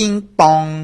叮咚。